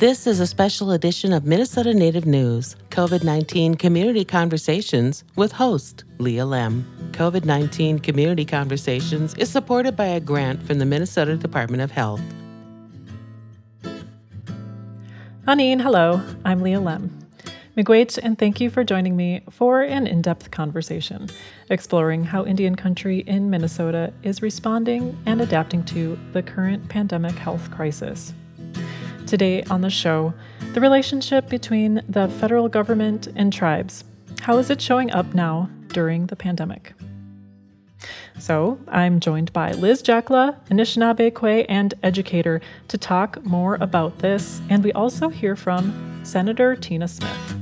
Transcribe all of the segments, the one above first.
This is a special edition of Minnesota Native News, COVID 19 Community Conversations with host Leah Lemm. COVID 19 Community Conversations is supported by a grant from the Minnesota Department of Health. Anine, hello. I'm Leah Lemm. Miigwech, and thank you for joining me for an in depth conversation exploring how Indian country in Minnesota is responding and adapting to the current pandemic health crisis. Today on the show, the relationship between the federal government and tribes. How is it showing up now during the pandemic? So, I'm joined by Liz Jaakola, Anishinaabe Kwe, and educator to talk more about this, and we also hear from Senator Tina Smith.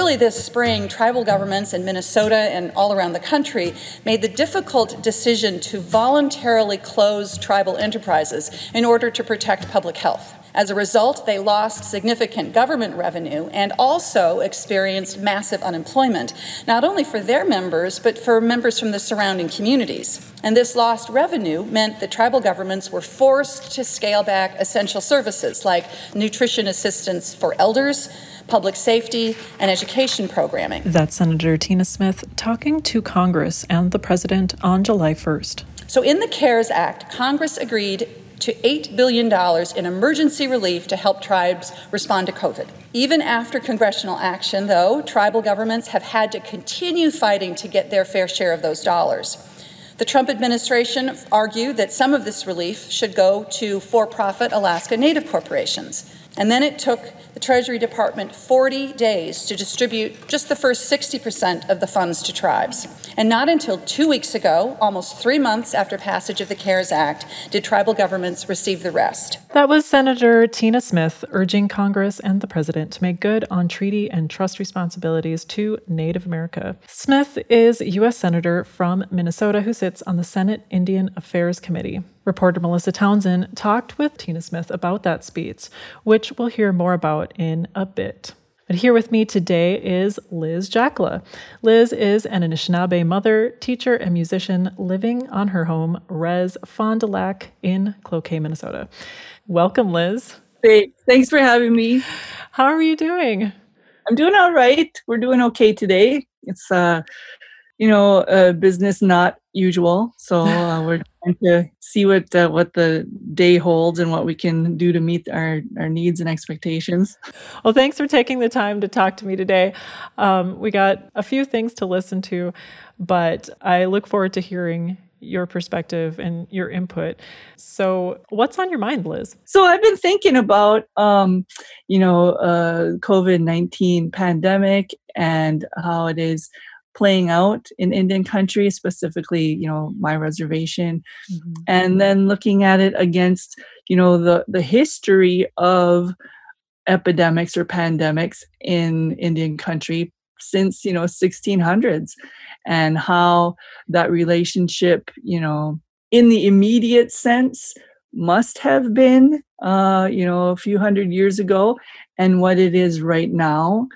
Early this spring, tribal governments in Minnesota and all around the country made the difficult decision to voluntarily close tribal enterprises in order to protect public health. As a result, they lost significant government revenue and also experienced massive unemployment, not only for their members, but for members from the surrounding communities. And this lost revenue meant that tribal governments were forced to scale back essential services like nutrition assistance for elders, public safety, and education programming. That's Senator Tina Smith talking to Congress and the President on July 1st. So, in the CARES Act, Congress agreed to $8 billion in emergency relief to help tribes respond to COVID. Even after congressional action, though, tribal governments have had to continue fighting to get their fair share of those dollars. The Trump administration argued that some of this relief should go to for profit Alaska Native corporations. And then it took the Treasury Department 40 days to distribute just the first 60% of the funds to tribes. And not until two weeks ago, almost three months after passage of the CARES Act, did tribal governments receive the rest. That was Senator Tina Smith urging Congress and the President to make good on treaty and trust responsibilities to Native America. Smith is U.S. Senator from Minnesota who sits on the Senate Indian Affairs Committee. Reporter Melissa Townsend talked with Tina Smith about that speech, which we'll hear more about in a bit. But here with me today is Liz Jaakola. Liz is an Anishinaabe mother, teacher, and musician living on her home, Res Fond du Lac in Cloquet, Minnesota. Welcome, Liz. Hey, thanks for having me. How are you doing? I'm doing all right. We're doing okay today. It's uh you know, uh, business not usual. So uh, we're trying to see what uh, what the day holds and what we can do to meet our our needs and expectations. Well, thanks for taking the time to talk to me today. Um, we got a few things to listen to, but I look forward to hearing your perspective and your input. So, what's on your mind, Liz? So, I've been thinking about, um, you know, uh, COVID nineteen pandemic and how it is playing out in Indian country, specifically, you know, my reservation, mm-hmm. and then looking at it against, you know, the the history of epidemics or pandemics in Indian country since you know 1600s and how that relationship you know in the immediate sense must have been uh, you know a few hundred years ago and what it is right now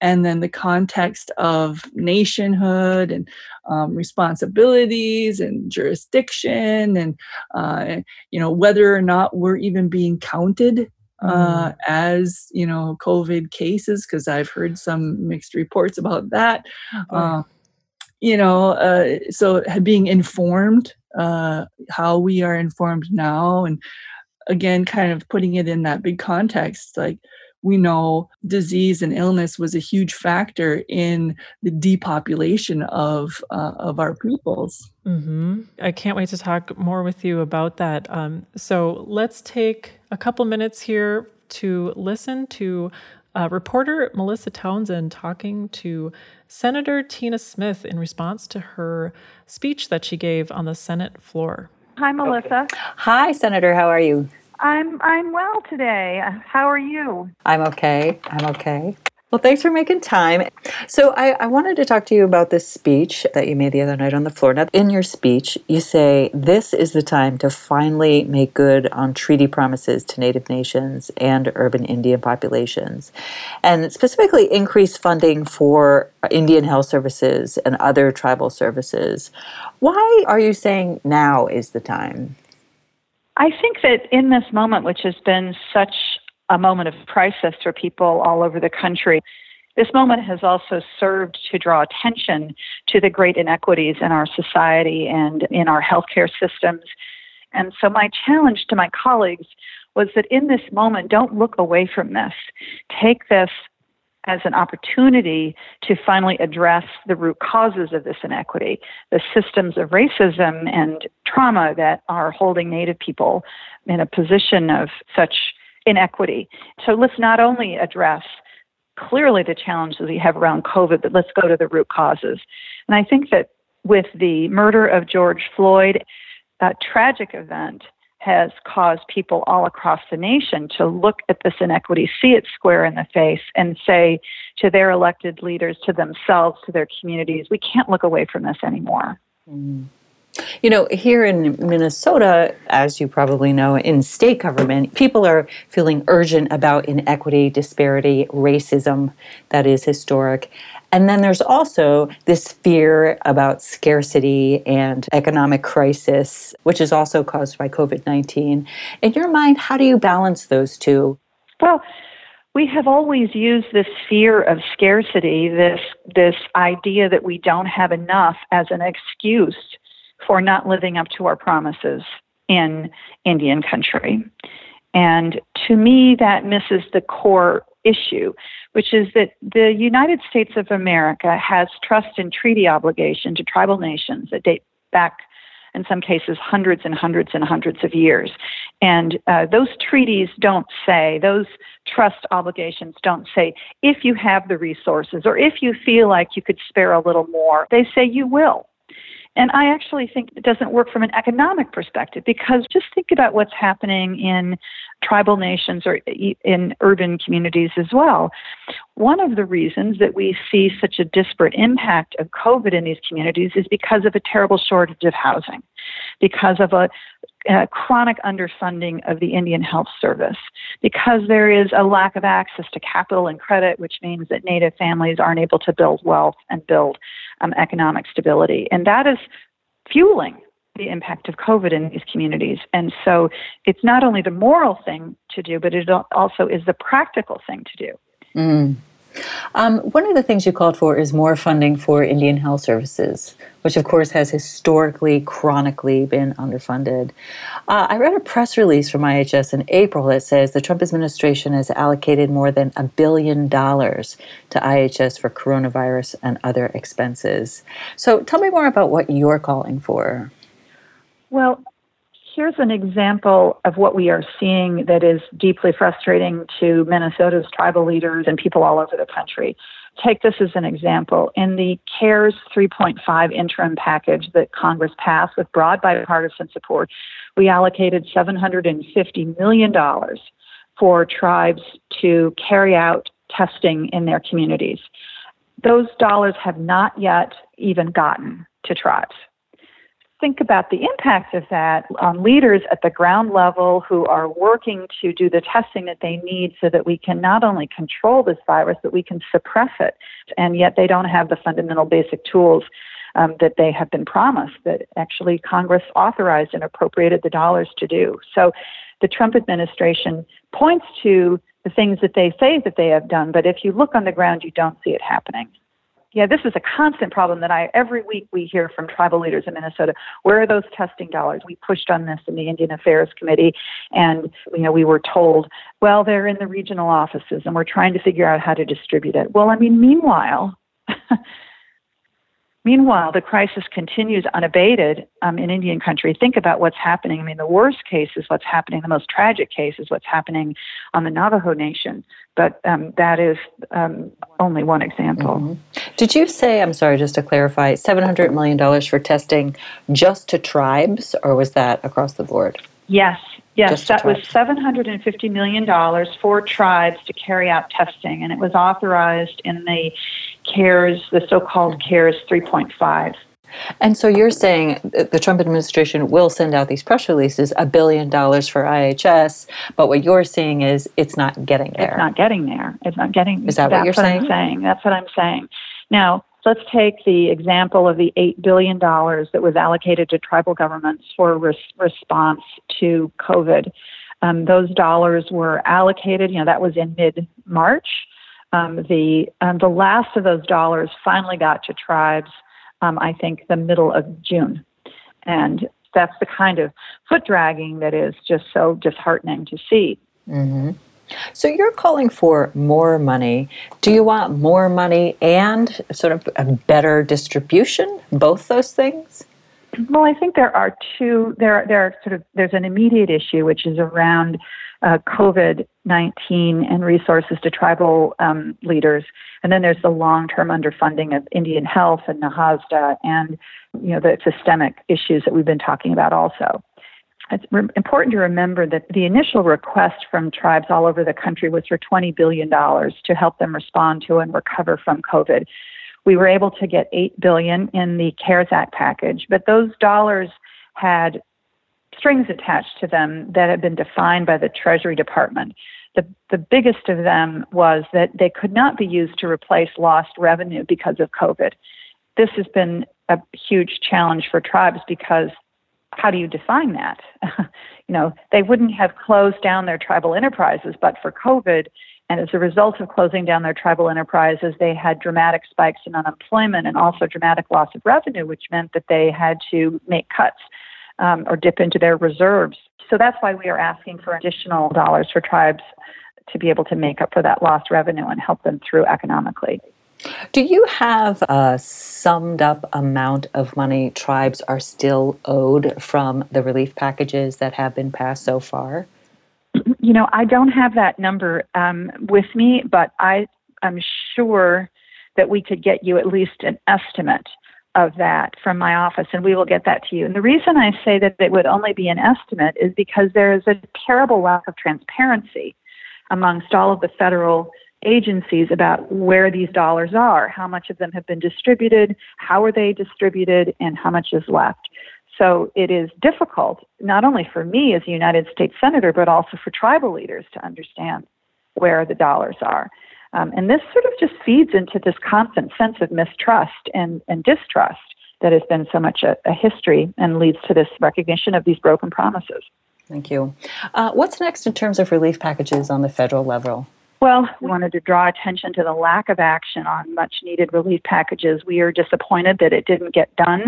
and then the context of nationhood and um, responsibilities and jurisdiction and uh, you know whether or not we're even being counted uh, mm. as you know covid cases because i've heard some mixed reports about that uh, you know uh, so being informed uh, how we are informed now and again kind of putting it in that big context like we know disease and illness was a huge factor in the depopulation of uh, of our peoples. Mm-hmm. I can't wait to talk more with you about that. Um, so let's take a couple minutes here to listen to uh, reporter Melissa Townsend talking to Senator Tina Smith in response to her speech that she gave on the Senate floor. Hi, Melissa. Hi, Senator. How are you? I'm I'm well today. How are you? I'm okay. I'm okay. Well, thanks for making time. So, I, I, wanted to talk to you about this speech that you made the other night on the floor. Now, in your speech, you say this is the time to finally make good on treaty promises to Native nations and urban Indian populations, and specifically increase funding for Indian health services and other tribal services. Why are you saying now is the time? I think that in this moment, which has been such a moment of crisis for people all over the country, this moment has also served to draw attention to the great inequities in our society and in our healthcare systems. And so, my challenge to my colleagues was that in this moment, don't look away from this. Take this as an opportunity to finally address the root causes of this inequity, the systems of racism and trauma that are holding Native people in a position of such inequity. So let's not only address clearly the challenges we have around COVID, but let's go to the root causes. And I think that with the murder of George Floyd, a tragic event has caused people all across the nation to look at this inequity, see it square in the face, and say to their elected leaders, to themselves, to their communities, we can't look away from this anymore. Mm. You know, here in Minnesota, as you probably know, in state government, people are feeling urgent about inequity, disparity, racism that is historic. And then there's also this fear about scarcity and economic crisis, which is also caused by COVID 19. In your mind, how do you balance those two? Well, we have always used this fear of scarcity, this, this idea that we don't have enough as an excuse for not living up to our promises in Indian country. And to me, that misses the core issue, which is that the United States of America has trust and treaty obligation to tribal nations that date back, in some cases, hundreds and hundreds and hundreds of years. And uh, those treaties don't say, those trust obligations don't say, if you have the resources or if you feel like you could spare a little more. They say you will. And I actually think it doesn't work from an economic perspective because just think about what's happening in tribal nations or in urban communities as well. One of the reasons that we see such a disparate impact of COVID in these communities is because of a terrible shortage of housing, because of a, a chronic underfunding of the Indian Health Service, because there is a lack of access to capital and credit, which means that Native families aren't able to build wealth and build um, economic stability. And that is fueling the impact of COVID in these communities. And so it's not only the moral thing to do, but it also is the practical thing to do. Mm. Um, one of the things you called for is more funding for Indian health services, which of course has historically, chronically been underfunded. Uh, I read a press release from IHS in April that says the Trump administration has allocated more than a billion dollars to IHS for coronavirus and other expenses. So tell me more about what you're calling for. Well, here's an example of what we are seeing that is deeply frustrating to Minnesota's tribal leaders and people all over the country. Take this as an example. In the CARES 3.5 interim package that Congress passed with broad bipartisan support, we allocated $750 million for tribes to carry out testing in their communities. Those dollars have not yet even gotten to tribes think about the impact of that on leaders at the ground level who are working to do the testing that they need so that we can not only control this virus, but we can suppress it. And yet they don't have the fundamental basic tools um, that they have been promised, that actually Congress authorized and appropriated the dollars to do. So the Trump administration points to the things that they say that they have done, but if you look on the ground, you don't see it happening yeah, this is a constant problem that I every week we hear from tribal leaders in Minnesota. Where are those testing dollars? We pushed on this in the Indian Affairs Committee, and you know we were told, well, they're in the regional offices, and we're trying to figure out how to distribute it. Well, I mean, meanwhile. Meanwhile, the crisis continues unabated um, in Indian country. Think about what's happening. I mean, the worst case is what's happening, the most tragic case is what's happening on the Navajo Nation. But um, that is um, only one example. Mm-hmm. Did you say, I'm sorry, just to clarify, $700 million for testing just to tribes, or was that across the board? Yes, Yes, that was $750 million for tribes to carry out testing, and it was authorized in the CARES, the so called CARES 3.5. And so you're saying the Trump administration will send out these press releases, a billion dollars for IHS, but what you're seeing is it's not getting there. It's not getting there. It's not getting. Is that what you're what saying? I'm saying? That's what I'm saying. Now, let's take the example of the $8 billion that was allocated to tribal governments for res- response to COVID. Um, those dollars were allocated, you know, that was in mid March. Um, the, um, the last of those dollars finally got to tribes, um, I think, the middle of June. And that's the kind of foot dragging that is just so disheartening to see. Mm-hmm. So you're calling for more money. Do you want more money and sort of a better distribution? Both those things? Well, I think there are two. There, there are sort of there's an immediate issue which is around uh, COVID nineteen and resources to tribal um, leaders, and then there's the long term underfunding of Indian Health and NAHASDA, and you know the systemic issues that we've been talking about also. It's re- important to remember that the initial request from tribes all over the country was for $20 billion to help them respond to and recover from COVID. We were able to get 8 billion in the CARES Act package, but those dollars had strings attached to them that had been defined by the Treasury Department. The, the biggest of them was that they could not be used to replace lost revenue because of COVID. This has been a huge challenge for tribes because how do you define that? you know, they wouldn't have closed down their tribal enterprises but for COVID. And as a result of closing down their tribal enterprises, they had dramatic spikes in unemployment and also dramatic loss of revenue, which meant that they had to make cuts um, or dip into their reserves. So that's why we are asking for additional dollars for tribes to be able to make up for that lost revenue and help them through economically. Do you have a summed up amount of money tribes are still owed from the relief packages that have been passed so far? You know, I don't have that number um, with me, but I am sure that we could get you at least an estimate of that from my office, and we will get that to you. And the reason I say that it would only be an estimate is because there is a terrible lack of transparency amongst all of the federal agencies about where these dollars are, how much of them have been distributed, how are they distributed, and how much is left. So it is difficult, not only for me as a United States Senator, but also for tribal leaders to understand where the dollars are. Um, and this sort of just feeds into this constant sense of mistrust and, and distrust that has been so much a, a history and leads to this recognition of these broken promises. Thank you. Uh, what's next in terms of relief packages on the federal level? Well, we wanted to draw attention to the lack of action on much needed relief packages. We are disappointed that it didn't get done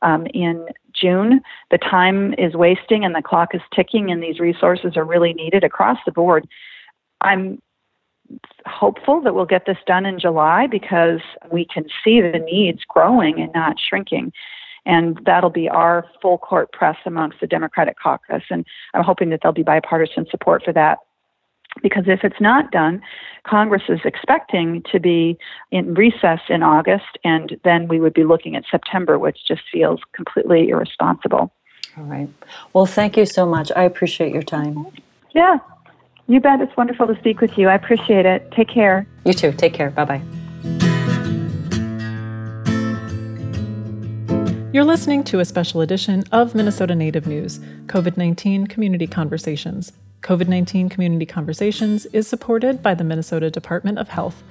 um, in June. The time is wasting and the clock is ticking, and these resources are really needed across the board. I'm hopeful that we'll get this done in July because we can see the needs growing and not shrinking. And that'll be our full court press amongst the Democratic caucus. And I'm hoping that there'll be bipartisan support for that because if it's not done, Congress is expecting to be in recess in August, and then we would be looking at September, which just feels completely irresponsible. All right. Well, thank you so much. I appreciate your time. Yeah, you bet. It's wonderful to speak with you. I appreciate it. Take care. You too. Take care. Bye bye. You're listening to a special edition of Minnesota Native News COVID 19 Community Conversations. COVID 19 Community Conversations is supported by the Minnesota Department of Health.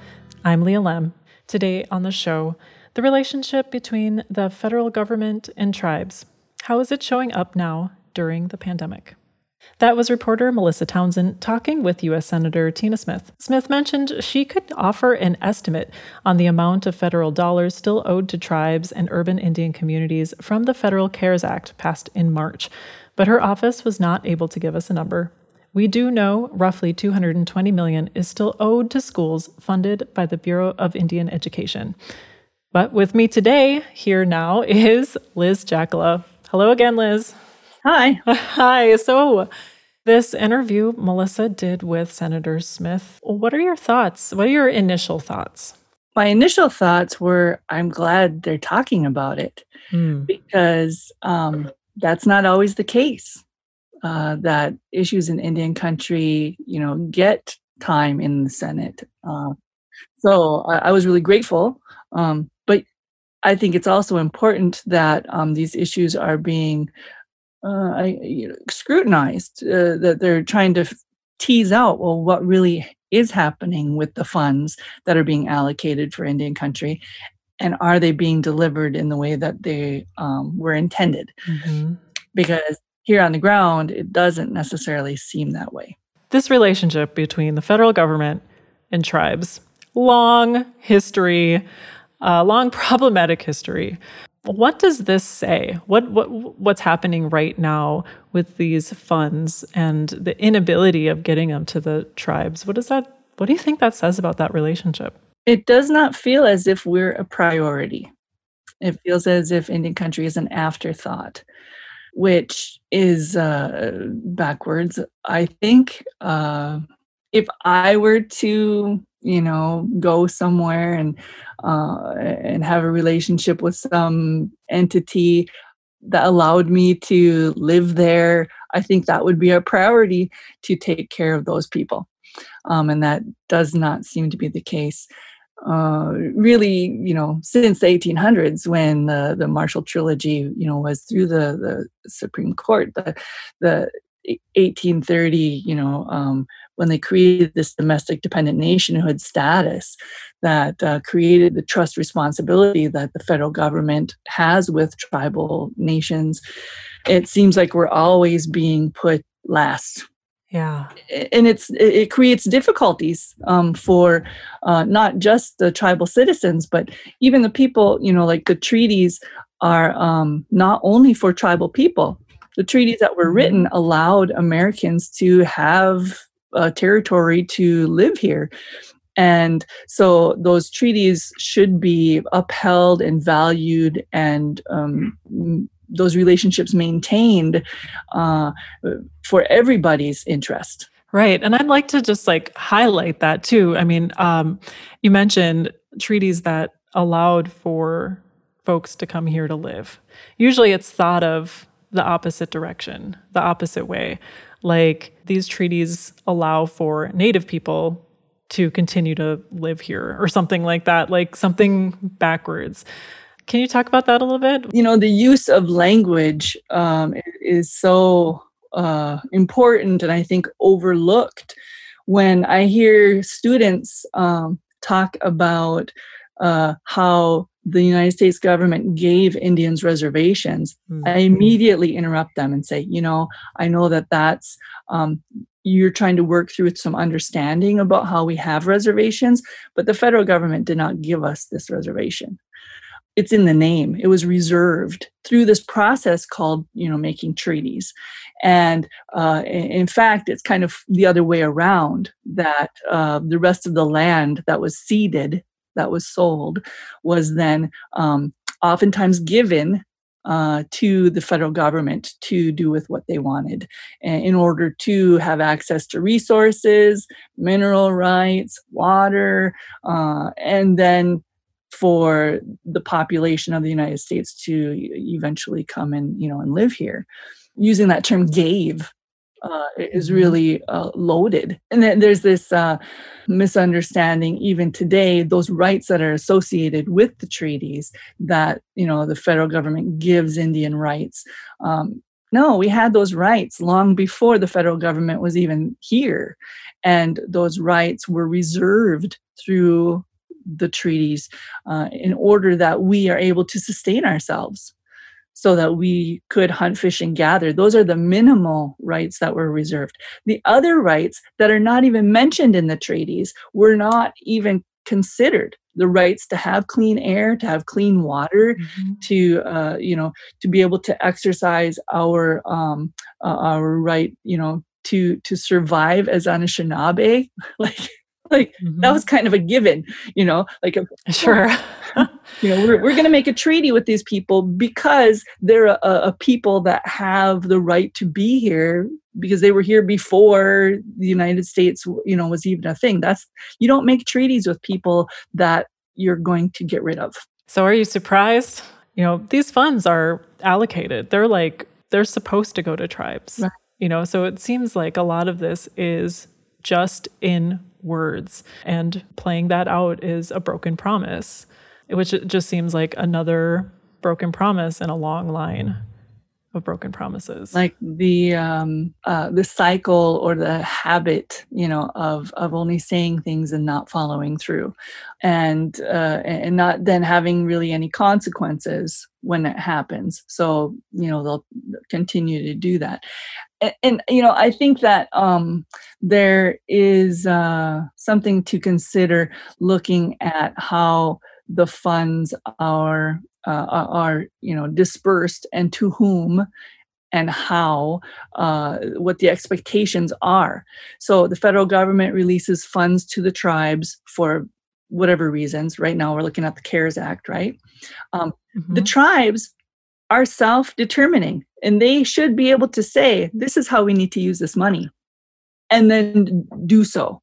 I'm Leah Lemm. Today on the show, the relationship between the federal government and tribes. How is it showing up now during the pandemic? That was reporter Melissa Townsend talking with U.S. Senator Tina Smith. Smith mentioned she could offer an estimate on the amount of federal dollars still owed to tribes and urban Indian communities from the Federal CARES Act passed in March, but her office was not able to give us a number. We do know roughly 220 million is still owed to schools funded by the Bureau of Indian Education. But with me today, here now, is Liz Jaakola. Hello again, Liz. Hi. Hi. So, this interview Melissa did with Senator Smith, what are your thoughts? What are your initial thoughts? My initial thoughts were I'm glad they're talking about it mm. because um, that's not always the case uh, that issues in Indian country, you know, get time in the Senate. Uh, so I, I, was really grateful. Um, but I think it's also important that um, these issues are being uh, you know, scrutinized, uh, that they're trying to f- tease out, well, what really is happening with the funds that are being allocated for Indian country. and are they being delivered in the way that they um, were intended? Mm-hmm. Because here on the ground, it doesn't necessarily seem that way. This relationship between the federal government and tribes, long history, uh, long problematic history. What does this say? What, what what's happening right now with these funds and the inability of getting them to the tribes? What does that? What do you think that says about that relationship? It does not feel as if we're a priority. It feels as if Indian country is an afterthought, which is uh, backwards. I think uh, if I were to you know go somewhere and uh, and have a relationship with some entity that allowed me to live there i think that would be a priority to take care of those people. Um, and that does not seem to be the case. Uh, really, you know, since the 1800s when the, the Marshall Trilogy, you know, was through the, the Supreme Court, the, the 1830, you know, um, when they created this domestic dependent nationhood status that uh, created the trust responsibility that the federal government has with tribal nations, it seems like we're always being put last. Yeah, and it's it creates difficulties um, for uh, not just the tribal citizens, but even the people. You know, like the treaties are um, not only for tribal people. The treaties that were written mm-hmm. allowed Americans to have uh, territory to live here. And so those treaties should be upheld and valued and um, those relationships maintained uh, for everybody's interest. Right. And I'd like to just like highlight that too. I mean, um, you mentioned treaties that allowed for folks to come here to live. Usually it's thought of the opposite direction, the opposite way like these treaties allow for native people to continue to live here or something like that, like something backwards. Can you talk about that a little bit? You know, the use of language um, is so uh, important and I think overlooked when I hear students um, talk about uh, how the United States government gave Indians reservations, mm-hmm. I immediately interrupt them and say, you know, I know that that's, um, you're trying to work through some understanding about how we have reservations, but the federal government did not give us this reservation. It's in the name. It was reserved through this process called, you know, making treaties. And uh, in fact, it's kind of the other way around that uh, the rest of the land that was ceded that was sold was then um, oftentimes given uh, to the federal government to do with what they wanted in order to have access to resources, mineral rights, water, uh, and then for the population of the United States to eventually come and you know and live here. Using that term "gave" uh, is mm-hmm. really uh, loaded. And then there's this uh, misunderstanding even today, those rights that are associated with the treaties that, you know, the federal government gives Indian rights. Um, no, we had those rights long before the federal government was even here. And those rights were reserved through the treaties uh, in order that we are able to sustain ourselves so that we could hunt, fish, and gather. Those are the minimal rights that were reserved. The other rights that are not even mentioned in the treaties were not even considered the rights to have clean air to have clean water mm-hmm. to uh, you know to be able to exercise our um, uh, our right you know to to survive as Anishinaabe like like mm-hmm. that was kind of a given you know? Like a, sure. you know we're, we're going to make a treaty with these people because they're a, a, people that have the right to be here because they were here before the united states you know was even a thing. That's you don't make treaties with people that you're going to get rid of. So are you surprised? You know these funds are allocated. They're like they're supposed to go to tribes. Right. you know so it seems like a lot of this is just in words. And playing that out is a broken promise, which just seems like another broken promise in a long line of broken promises. Like the um uh the cycle or the habit you know of of only saying things and not following through. And uh and not then having really any consequences when it happens. So you know they'll continue to do that and, and you know i think that um there is uh something to consider looking at how the funds are uh, are you know dispersed and to whom and how uh, what the expectations are. So the federal government releases funds to the tribes for whatever reasons. Right now we're looking at the cares act right? Um, mm-hmm. the tribes are self-determining and they should be able to say this is how we need to use this money and then do so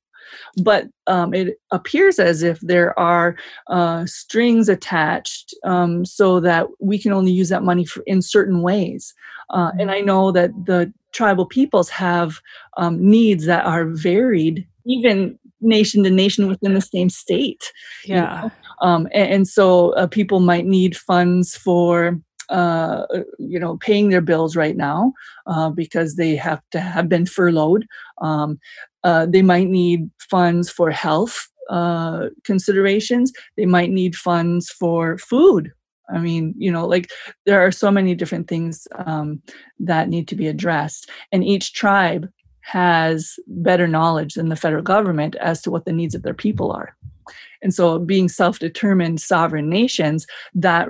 but um, it appears as if there are uh, strings attached um, so that we can only use that money for, in certain ways. Uh, and I know that the tribal peoples have um, needs that are varied, even nation to nation within the same state. Yeah. You know? um, and, and, so uh, people might need funds for uh, you know, paying their bills right now uh, because they have to have been furloughed. Um, uh, they might need funds for health uh, considerations. They might need funds for food. I mean, you know, like there are so many different things um, that need to be addressed, and each tribe has better knowledge than the federal government as to what the needs of their people are. And so, being self determined sovereign nations, that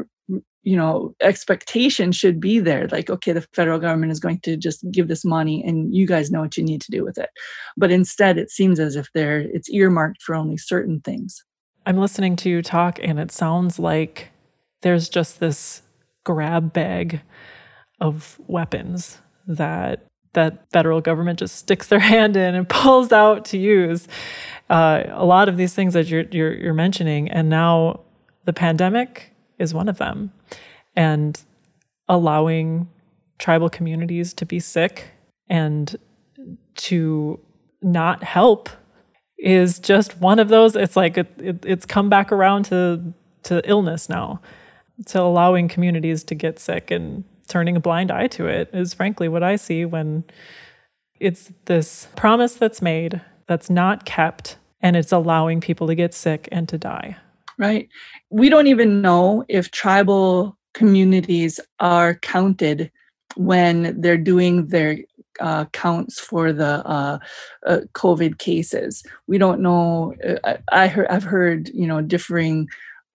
you know expectation should be there like okay the federal government is going to just give this money and you guys know what you need to do with it. But instead it seems as if they're it's earmarked for only certain things. I'm listening to you talk and it sounds like there's just this grab bag of weapons that that federal government just sticks their hand in and pulls out to use. Uh, a lot of these things that you're, you're, you're mentioning and now the pandemic is one of them. And allowing tribal communities to be sick and to not help is just one of those it's like it, it, it's come back around to to illness now so allowing communities to get sick and turning a blind eye to it is frankly what i see when it's this promise that's made that's not kept and it's allowing people to get sick and to die right? We don't even know if tribal communities are counted when they're doing their uh, counts for the uh, uh, COVID cases. We don't know. Uh, I, I heard, I've heard, you know, differing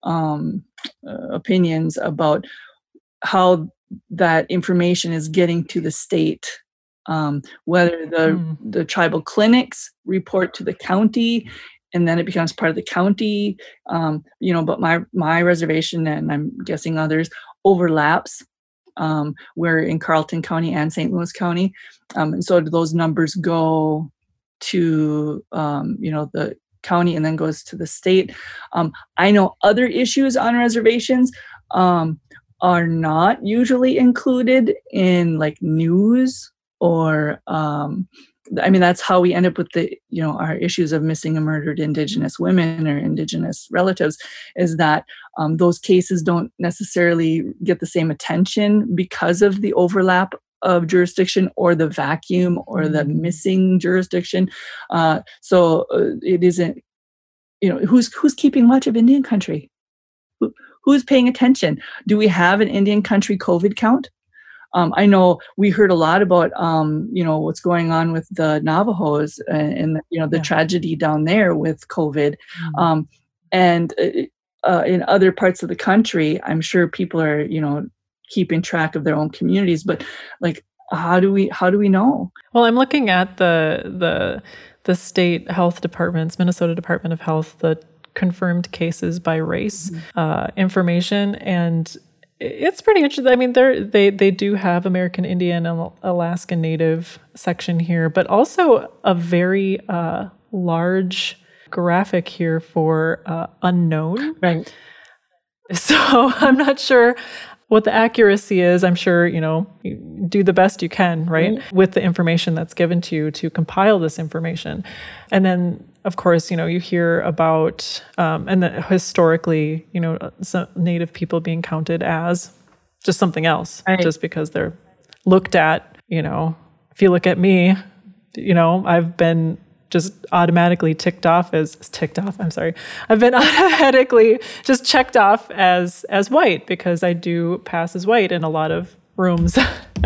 um, uh, opinions about how that information is getting to the state. Um, whether the mm. the tribal clinics report to the county and then it becomes part of the county um, you know but my my reservation and i'm guessing others overlaps um, we're in carlton county and st louis county um, and so those numbers go to um, you know the county and then goes to the state. Um, i know other issues on reservations um, are not usually included in like news or I mean, that's how we end up with the, you know, our issues of missing and murdered Indigenous women or Indigenous relatives, is that um, those cases don't necessarily get the same attention because of the overlap of jurisdiction or the vacuum or the mm-hmm. missing jurisdiction. Uh, so uh, it isn't, you know, who's who's keeping watch of Indian country? Who, who's paying attention? Do we have an Indian country COVID count? Um, I know we heard a lot about um, you know what's going on with the Navajos and, and you know the yeah. tragedy down there with COVID, mm-hmm. um, and uh, uh, in other parts of the country, I'm sure people are you know keeping track of their own communities. But like, how do we how do we know? Well, I'm looking at the the the state health departments, Minnesota Department of Health, the confirmed cases by race mm-hmm. uh, information, and it's pretty interesting. I mean, they they they do have American Indian and Alaska Native section here, but also a very uh, large graphic here for uh, unknown. Right. So I'm not sure what the accuracy is. I'm sure you know you do the best you can, right, mm-hmm. with the information that's given to you to compile this information, and then of course, you know, you hear about, um, and that historically, you know, Native people being counted as just something else, right. just because they're looked at, you know, if you look at me, you know, I've been just automatically ticked off as ticked off. I'm sorry. I've been automatically just checked off as as white because I do pass as white in a lot of rooms.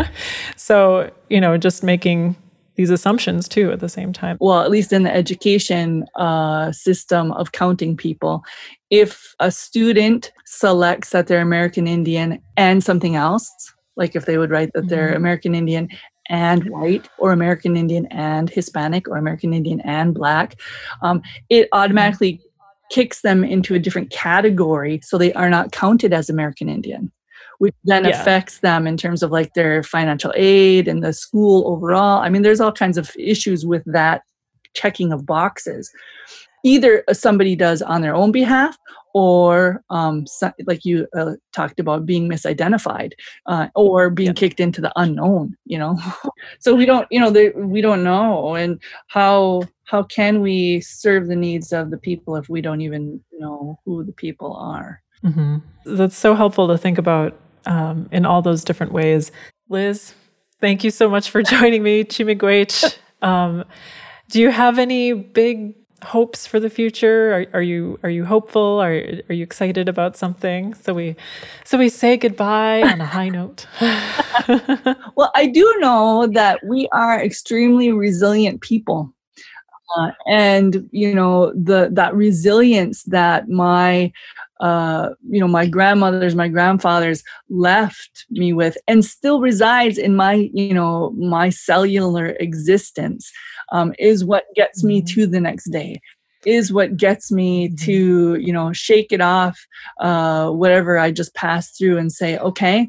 so, you know, just making these assumptions too at the same time. Well, at least in the education uh, system of counting people, if a student selects that they're American Indian and something else, like if they would write that they're mm-hmm. American Indian and white or American Indian and Hispanic or American Indian and black, um, it automatically kicks them into a different category so they are not counted as American Indian which then yeah. affects them in terms of like their financial aid and the school overall. I mean, there's all kinds of issues with that checking of boxes. Either somebody does on their own behalf, or um, so, like you uh, talked about being misidentified, uh, or being yeah. kicked into the unknown. You know, so we don't, you know, they, we don't know, and how how can we serve the needs of the people if we don't even know who the people are? Mm-hmm. That's so helpful to think about um, in all those different ways. Liz, thank you so much for joining me. Chi-miigwech. Um, do you have any big hopes for the future? Are, are you are you hopeful? Are are you excited about something? So we so we say goodbye on a high note. well, I do know that we are extremely resilient people. Uh, and you know the that resilience that my uh, you know my grandmothers my grandfathers left me with and still resides in my you know my cellular existence um, is what gets me mm-hmm. to the next day is what gets me mm-hmm. to you know shake it off uh, whatever i just passed through and say okay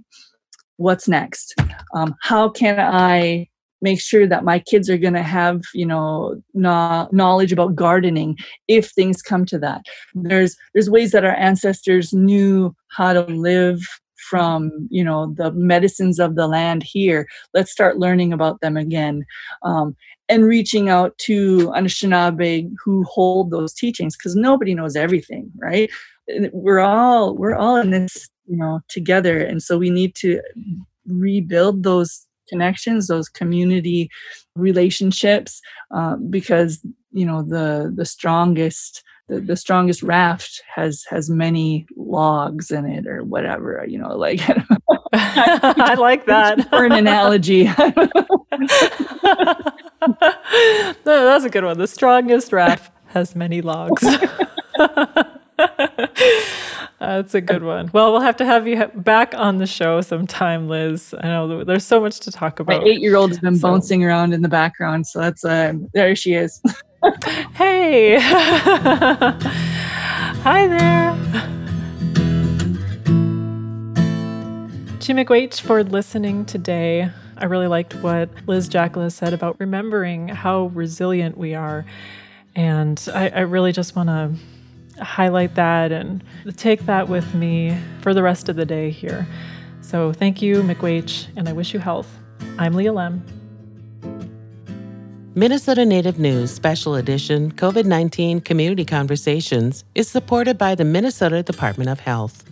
what's next um, how can i make sure that my kids are going to have you know no, knowledge about gardening if things come to that. There's there's ways that our ancestors knew how to live from you know the medicines of the land here. Let's start learning about them again um, and reaching out to anishinaabe who hold those teachings because nobody knows everything right? We're all we're all in this you know together and so we need to rebuild those connections, those community relationships, uh, because you know the the strongest the, the strongest raft has has many logs in it or whatever you know like I, like that. for an analogy. No, that's a good one. The strongest raft has many logs That's a good one. Well, we'll have to have you back on the show sometime, Liz. I know there's so much to talk about. My eight-year-old has been so. bouncing around in the background, so that's uh, there she is. hey, hi there. Chi-miigwech for listening today. I really liked what Liz Jackless said about remembering how resilient we are. And I, I really just want to highlight that and take that with me for the rest of the day here. So thank you, Miigwech, and I wish you health. I'm Leah Lemm. Minnesota Native News Special Edition COVID 19 Community Conversations is supported by the Minnesota Department of Health.